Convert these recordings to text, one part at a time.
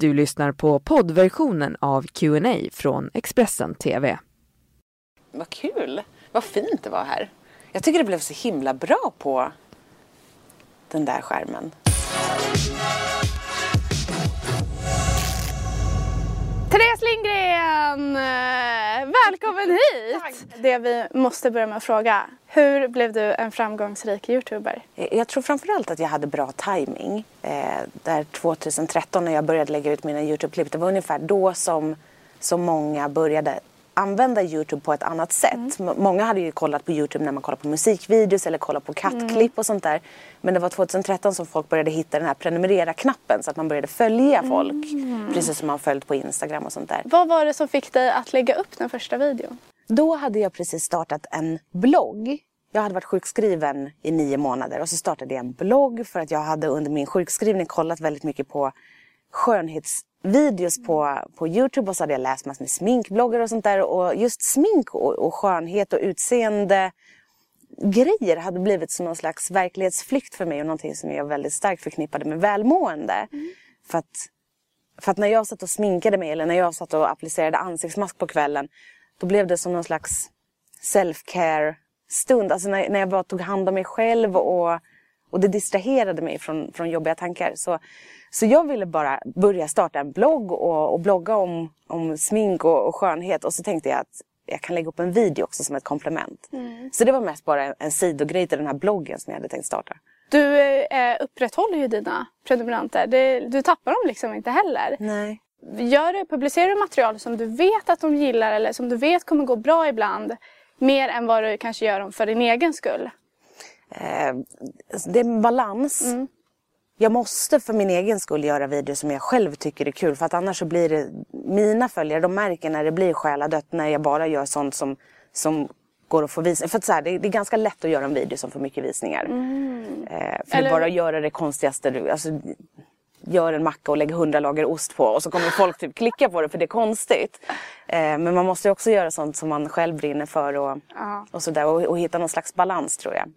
Du lyssnar på poddversionen av Q&A från Expressen TV. Vad kul! Vad fint det var här. Jag tycker det blev så himla bra på den där skärmen. Therese Lindgren! Välkommen hit! Det vi måste börja med att fråga. Hur blev du en framgångsrik youtuber? Jag tror framförallt att jag hade bra timing. Eh, där 2013 när jag började lägga ut mina Youtube-klipp, det var ungefär då som, som många började använda Youtube på ett annat sätt. M- Många hade ju kollat på Youtube när man kollar på musikvideos eller kollar på kattklipp och sånt där. Men det var 2013 som folk började hitta den här prenumerera-knappen så att man började följa folk. Precis som man följt på Instagram och sånt där. Vad var det som fick dig att lägga upp den första videon? Då hade jag precis startat en blogg. Jag hade varit sjukskriven i nio månader och så startade jag en blogg för att jag hade under min sjukskrivning kollat väldigt mycket på skönhetsvideos på, på Youtube och så hade jag läst massor med sminkbloggar och sånt där. Och just smink och, och skönhet och utseende grejer hade blivit som någon slags verklighetsflykt för mig och någonting som jag väldigt starkt förknippade med välmående. För att för att när jag satt och sminkade mig eller när jag satt och applicerade ansiktsmask på kvällen då blev det som någon slags self-care stund. Alltså när, när jag bara tog hand om mig själv och, och det distraherade mig från, från jobbiga tankar. Så, så jag ville bara börja starta en blogg och, och blogga om, om smink och, och skönhet. Och så tänkte jag att jag kan lägga upp en video också som ett komplement. Så det var mest bara en, en sidogrej till den här bloggen som jag hade tänkt starta. Du eh, upprätthåller ju dina prenumeranter. Det, du tappar dem liksom inte heller. Nej. Gör du, publicerar du material som du vet att de gillar eller som du vet kommer gå bra ibland mer än vad du kanske gör dem för din egen skull? Eh, det är en balans. Jag måste för min egen skull göra videos som jag själv tycker är kul. För att annars så blir det, mina följare de märker när det blir själadött när jag bara gör sånt som, som går att få visningar. För att så här, det, det är ganska lätt att göra en video som får mycket visningar. Eh, för Eller- att bara göra det konstigaste. du- Alltså, gör en macka och lägg hundra lager ost på och så kommer folk typ klicka på det för det är konstigt. Eh, men man måste ju också göra sånt som man själv brinner för och, Ja. och sådär. Och, och hitta någon slags balans tror jag.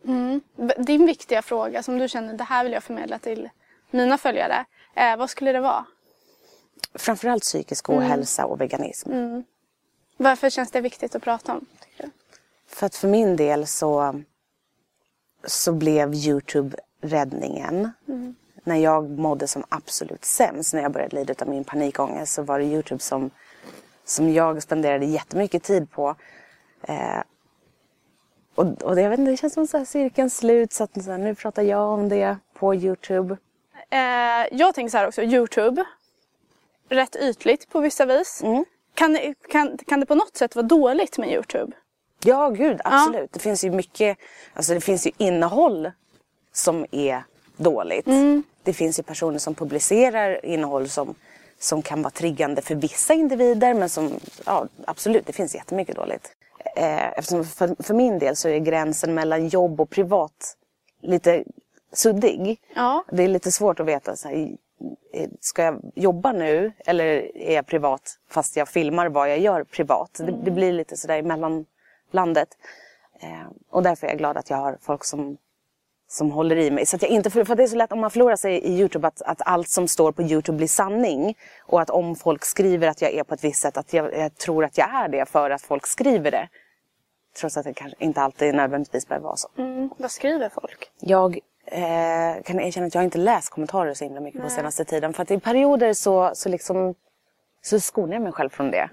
Din viktiga fråga som du känner, det här vill jag förmedla till mina följare. Eh, vad skulle det vara? Framförallt psykisk ohälsa och veganism. Varför känns det viktigt att prata om? För att för min del så, så blev Youtube räddningen. När jag mådde som absolut sämst, när jag började lida av min panikångest, så var det Youtube som, som jag spenderade jättemycket tid på. Eh, och, och det, jag vet inte, det känns som att cirkeln slut, så att så här, nu pratar jag om det på Youtube. Eh, jag tänker så här också, Youtube. Rätt ytligt på vissa vis. Kan, det- kan, kan det på något sätt vara dåligt med Youtube? Ja, gud, absolut. Det finns ju mycket, alltså det finns ju innehåll som är dåligt. Det finns ju personer som publicerar innehåll som, som kan vara triggande för vissa individer men som, ja absolut, det finns jättemycket dåligt. Eh, Eftersom för, för min del så är gränsen mellan jobb och privat lite suddig. Ja. Det är lite svårt att veta, så här, ska jag jobba nu eller är jag privat fast jag filmar vad jag gör privat? Det, det blir lite sådär emellan landet. Eh, och därför är jag glad att jag har folk som, som håller i mig. Så jag inte, för, för det är så lätt om man förlorar sig i Youtube att, att allt som står på Youtube blir sanning. Och att om folk skriver att jag är på ett visst sätt, att jag, jag tror att jag är det för att folk skriver det. Trots att det kanske inte alltid nödvändigtvis behöver vara så. Mm. Vad skriver folk? Jag eh, kan erkänna att jag inte läst kommentarer så himla mycket på senaste tiden. För att i perioder så, så, liksom, så skonar jag mig själv från det.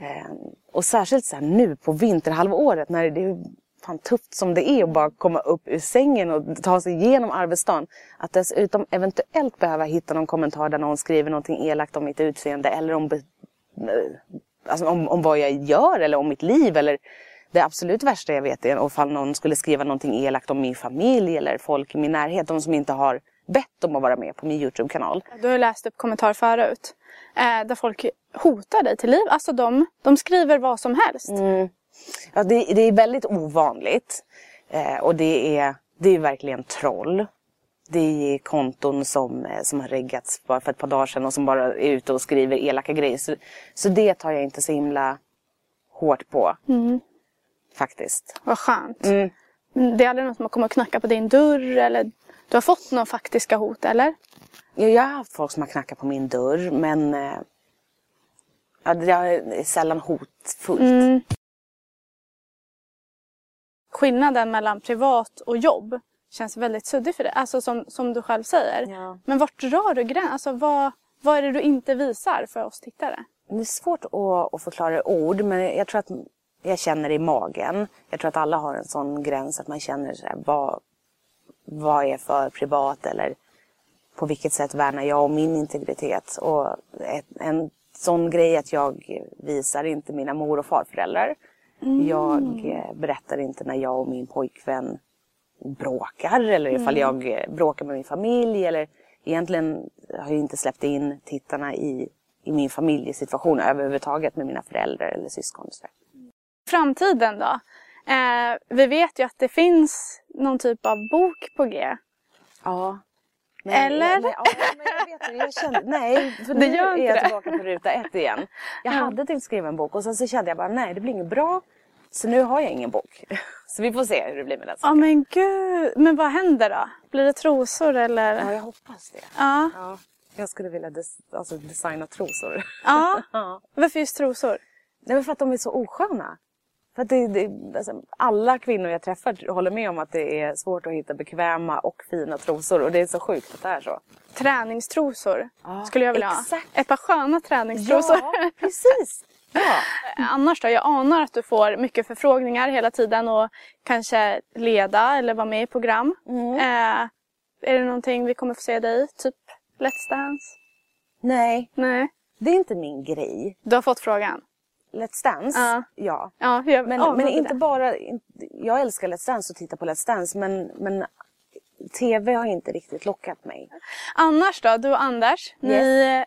Eh, och särskilt så här nu på vinterhalvåret när det är fan tufft som det är att bara komma upp ur sängen och ta sig igenom arbetsdagen. Att dessutom eventuellt behöva hitta någon kommentar där någon skriver någonting elakt om mitt utseende eller om, eh, alltså om, om vad jag gör eller om mitt liv. Eller det absolut värsta jag vet är ifall någon skulle skriva någonting elakt om min familj eller folk i min närhet. De som inte har bett om att vara med på min Youtube-kanal. Du har läst upp kommentarer förut. Eh, där folk hotar dig till liv. Alltså de, de skriver vad som helst. Ja, det, det är väldigt ovanligt. Eh, och det är, det är verkligen troll. Det är konton som, eh, som har reggats bara för ett par dagar sedan och som bara är ute och skriver elaka grejer. Så, så det tar jag inte så himla hårt på. Faktiskt. Vad skönt. Men Det är aldrig någon som har kommit och knackat på din dörr eller du har fått några faktiska hot eller? Jag har haft folk som har knackat på min dörr men eh, ja, det är sällan hotfullt. Mm. Skillnaden mellan privat och jobb känns väldigt suddig för dig, alltså som, som du själv säger. Ja. Men vart drar du gränsen? Alltså vad, vad är det du inte visar för oss tittare? Det är svårt att, att förklara i ord men jag tror att jag känner i magen. Jag tror att alla har en sån gräns att man känner så här, vad, vad är för privat eller på vilket sätt värnar jag om min integritet. Och ett, en sån grej att jag visar inte mina mor och farföräldrar. Mm. Jag eh, berättar inte när jag och min pojkvän bråkar eller ifall mm. jag eh, bråkar med min familj. Eller egentligen har jag inte släppt in tittarna i, i min familjesituation överhuvudtaget med mina föräldrar eller syskon. Så Framtiden då? Eh, vi vet ju att det finns någon typ av bok på G. Ja. Men, Eller? Men, ja, men jag vet jag kände, nej, för nu är jag det. tillbaka på ruta ett igen. Jag hade tänkt skriva en bok och sen så kände jag bara nej, det blir inget bra. Så nu har jag ingen bok. Så vi får se hur det blir med den saken. Ja men gud, men vad händer då? Blir det trosor eller? Ja, jag hoppas det. Ja. ja jag skulle vilja des alltså designa trosor. Ja. ja. Varför just trosor? Nej, men för att de är så osköna. För det, det, alltså, alla kvinnor jag träffar håller med om att det är svårt att hitta bekväma och fina trosor. Och det är så sjukt att det är så. Träningstrosor ja, skulle jag vilja exakt. ha. Ett par sköna träningstrosor. Ja, precis. Ja. Annars då? Jag anar att du får mycket förfrågningar hela tiden och kanske leda eller vara med i program. Mm. Eh, är det någonting vi kommer få se dig Typ Let's Dance? Nej. Nej. Det är inte min grej. Du har fått frågan? Let's Dance, ja. ja. ja jag, men, ja, men inte bara... Jag älskar Let's Dance och tittar på Let's Dance men, men TV har inte riktigt lockat mig. Annars då? Du och Anders, yes. ni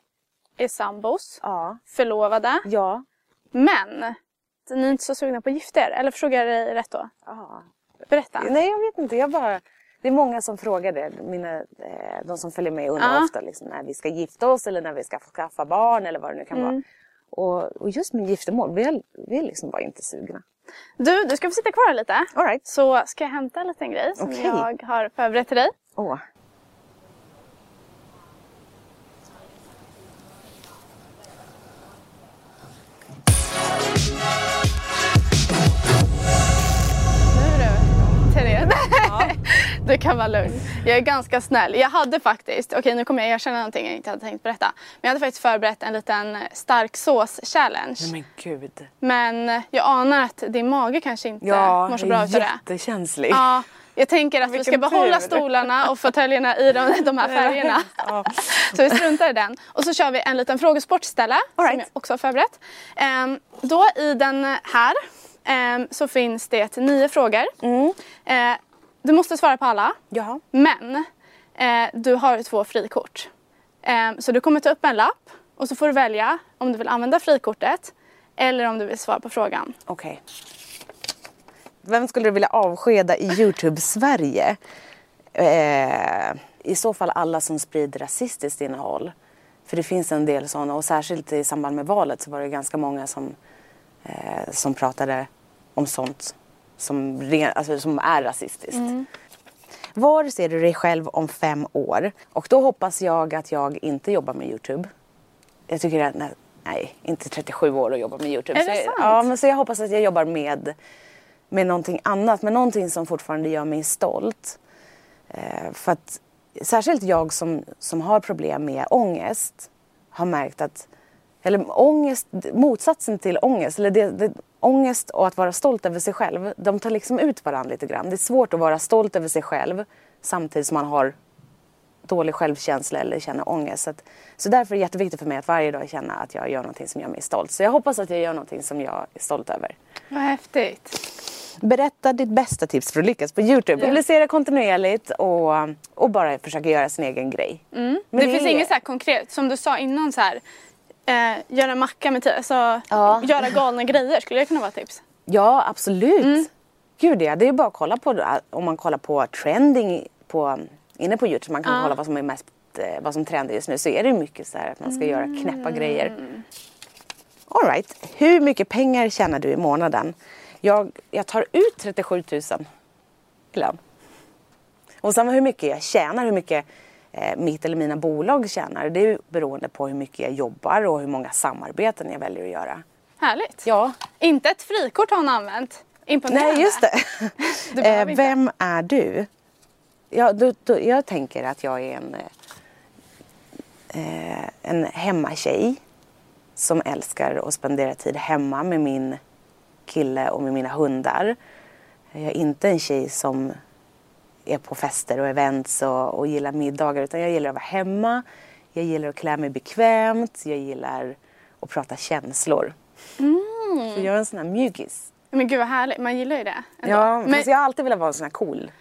är sambos, ja. förlovade. Ja. Men ni är inte så sugna på att gifta er, eller förstod jag dig rätt då? Ja. Berätta. Nej, jag vet inte. Jag bara... Det är många som frågar det. Mina, eh, de som följer med undrar ja. ofta liksom, när vi ska gifta oss eller när vi ska skaffa barn eller vad det nu kan mm. vara. Och, och just med giftermål, vi är, vi är liksom bara inte sugna. Du, du ska få sitta kvar lite. All right. Så ska jag hämta en liten grej som okay. jag har förberett till dig. Åh. Du kan vara lugn. Jag är ganska snäll. Jag hade faktiskt, okej okay, nu kommer jag erkänna någonting jag inte hade tänkt berätta. Men jag hade faktiskt förberett en liten stark sås-challenge. Men gud. Men jag anar att din mage kanske inte ja, mår så bra utav det. Ja, jättekänslig. Ja, jag tänker att vi ska behålla tur. stolarna och fåtöljerna i de, de här färgerna. Ja. så vi struntar i den. Och så kör vi en liten frågesport istället. right. Som jag också har förberett. Um, då i den här um, så finns det nio frågor. Mm. Uh, du måste svara på alla. Jaha. Men eh, du har två frikort. Eh, så du kommer ta upp en lapp och så får du välja om du vill använda frikortet eller om du vill svara på frågan. Okej. Okay. Vem skulle du vilja avskeda i Youtube-Sverige? Eh, I så fall alla som sprider rasistiskt innehåll. För det finns en del sådana och särskilt i samband med valet så var det ganska många som, eh, som pratade om sånt som, alltså, som är rasistiskt. Mm. Var ser du dig själv om fem år? Och då hoppas jag att jag inte jobbar med Youtube. Jag tycker att nej, nej inte 37 år och jobba med Youtube. Är det så sant? ja, men så jag hoppas att jag jobbar med, med någonting annat. Med någonting som fortfarande gör mig stolt. Eh, för att särskilt jag som, som har problem med ångest har märkt att eller ångest, motsatsen till ångest, eller det, det, ångest och att vara stolt över sig själv, de tar liksom ut varandra lite grann. Det är svårt att vara stolt över sig själv samtidigt som man har dålig självkänsla eller känner ångest. Så, att, så därför är det jätteviktigt för mig att varje dag känna att jag gör någonting som gör mig stolt. Så jag hoppas att jag gör någonting som jag är stolt över. Vad häftigt. Berätta ditt bästa tips för att lyckas på Youtube. Ja. Publicera kontinuerligt och, och bara försöka göra sin egen grej. Mm. det, det, finns är... inget så konkret, som du sa innan så här eh, göra macka med tid, alltså ja. göra galna grejer. Skulle det kunna vara ett tips? Ja, absolut. Mm. Gud ja, det är bara att kolla på, om man kollar på trending på, inne på Youtube, man kan ja. kolla vad som är mest eh, vad som trendar just nu så är det mycket så här att man ska mm. göra knäppa grejer. Alright, hur mycket pengar tjänar du i månaden? Jag, jag tar ut 37 000 i lön. Och sen hur mycket jag tjänar, hur mycket eh, mitt eller mina bolag tjänar det är beroende på hur mycket jag jobbar och hur många samarbeten jag väljer att göra. Härligt. Ja. Inte ett frikort har hon använt. Imponerande. Nej, just det. Eh. Vem är du? Ja, då, då, jag tänker att jag är en, eh, en hemmatjej som älskar att spendera tid hemma med min kille och med mina hundar. Jag är inte en tjej som är på fester och events och, och gillar middagar utan jag gillar att vara hemma. Jag gillar att klä mig bekvämt. Jag gillar att prata känslor. Så jag är en sån här mjukis. Men gud vad härligt, man gillar ju det. ändå. Ja, men, fast jag har alltid velat vara en sån här cool.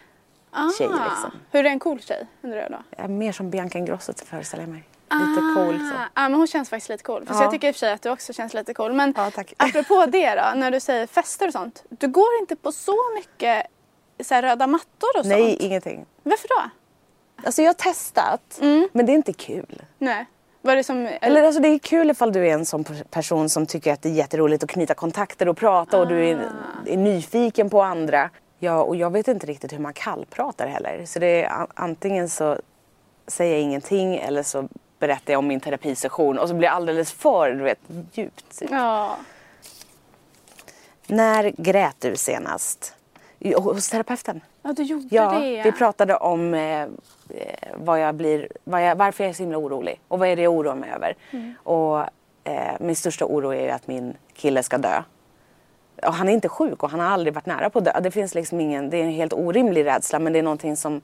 ah, tjej, liksom. Hur är en cool tjej undrar jag då? Jag är mer som Bianca Ingrosso föreställer jag mig. Lite cool så. Ah, Ja men hon känns faktiskt lite cool. Fast Ja. jag tycker i och för sig att du också känns lite cool. Men Ja, tack. apropå det då, när du säger fester och sånt. Du går inte på så mycket så här, röda mattor och Nej, sånt? ingenting. Varför då? Alltså jag har testat, Mm. men det är inte kul. Nej. Var det som... Eller alltså det är kul ifall du är en sån person som tycker att det är jätteroligt att knyta kontakter och prata och du är, Ah. är nyfiken på andra. Ja, och jag vet inte riktigt hur man kallpratar heller. Så det är antingen så säger jag ingenting eller så berättar jag om min terapisession och så blir jag alldeles för du vet, djupt. Ja. När grät du senast? Hos terapeuten? ja, du gjorde Ja, det. vi pratade om eh, eh, vad jag blir, vad jag, varför jag är så himla orolig och vad är det jag oroar mig över. Mm. Och eh, min största oro är att min kille ska dö. Och han är inte sjuk och han har aldrig varit nära på att dö. Det finns liksom ingen, det är en helt orimlig rädsla men det är någonting som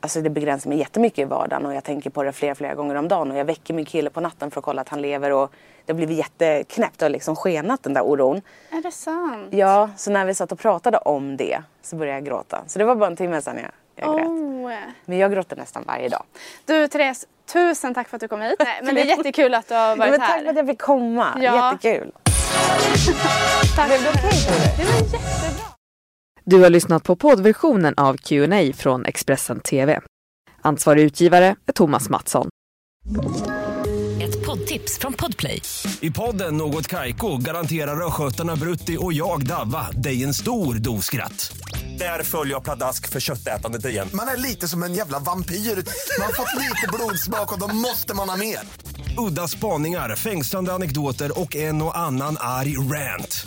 Alltså det begränsar mig jättemycket i vardagen och jag tänker på det flera, flera gånger om dagen och jag väcker min kille på natten för att kolla att han lever och det har blivit jätteknäppt och liksom skenat den där oron. Är det sant? Ja, så när vi satt och pratade om det så började jag gråta. Så det var bara en timme sedan jag, jag grät. Oh. Men jag gråter nästan varje dag. Du Therese, tusen tack för att du kom hit. Nej, men det är jättekul att du har Ja, varit men här. tack för att jag fick komma. Ja. Jättekul. Tack. Blev det okej dig? Det var jättebra. Du har lyssnat på poddversionen av Q&A från Expressen TV. Ansvarig utgivare är Thomas Mattsson. Ett poddtips från Podplay. I podden Något Kaiko garanterar östgötarna Brutti och jag, Davva, dig en stor dos skratt. Där följer jag pladask för köttätandet igen. Man är lite som en jävla vampyr. Man har fått lite blodsmak och då måste man ha mer. Udda spaningar, fängslande anekdoter och en och annan arg rant.